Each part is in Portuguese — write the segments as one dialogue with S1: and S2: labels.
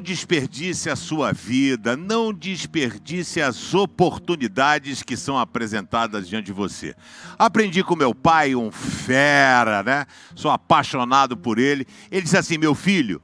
S1: desperdice a sua vida, não desperdice as oportunidades que são apresentadas diante de você. Aprendi com meu pai, um fera, né? Sou apaixonado por ele. Ele disse assim: meu filho,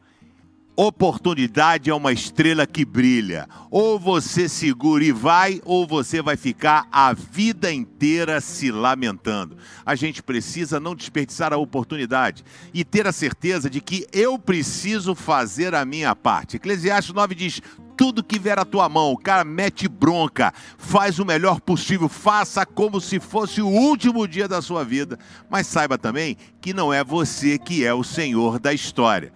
S1: Oportunidade é uma estrela que brilha. Ou você segura e vai, ou você vai ficar a vida inteira se lamentando. A gente precisa não desperdiçar a oportunidade e ter a certeza de que eu preciso fazer a minha parte. Eclesiastes 9 diz: tudo que vier à tua mão, o cara mete bronca, faz o melhor possível, faça como se fosse o último dia da sua vida, mas saiba também que não é você que é o senhor da história.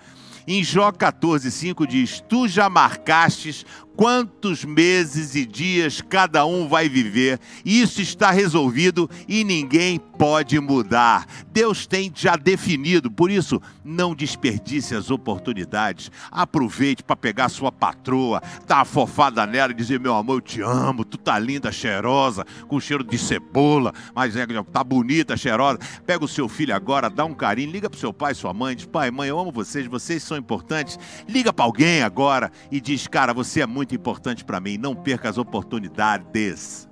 S1: Em Jó 14,5 diz: Tu já marcastes quantos meses e dias cada um vai viver. Isso está resolvido e ninguém pode mudar. Deus tem já definido, por isso, não desperdice as oportunidades. Aproveite para pegar sua patroa, dar uma fofada nela e dizer: Meu amor, eu te amo, tu tá linda, cheirosa, com cheiro de cebola, mas é, tá bonita, cheirosa. Pega o seu filho agora, dá um carinho, liga pro seu pai, sua mãe, diz: Pai, mãe, eu amo vocês, vocês são importantes. Liga para alguém agora e diz: Cara, você é muito importante para mim. Não perca as oportunidades.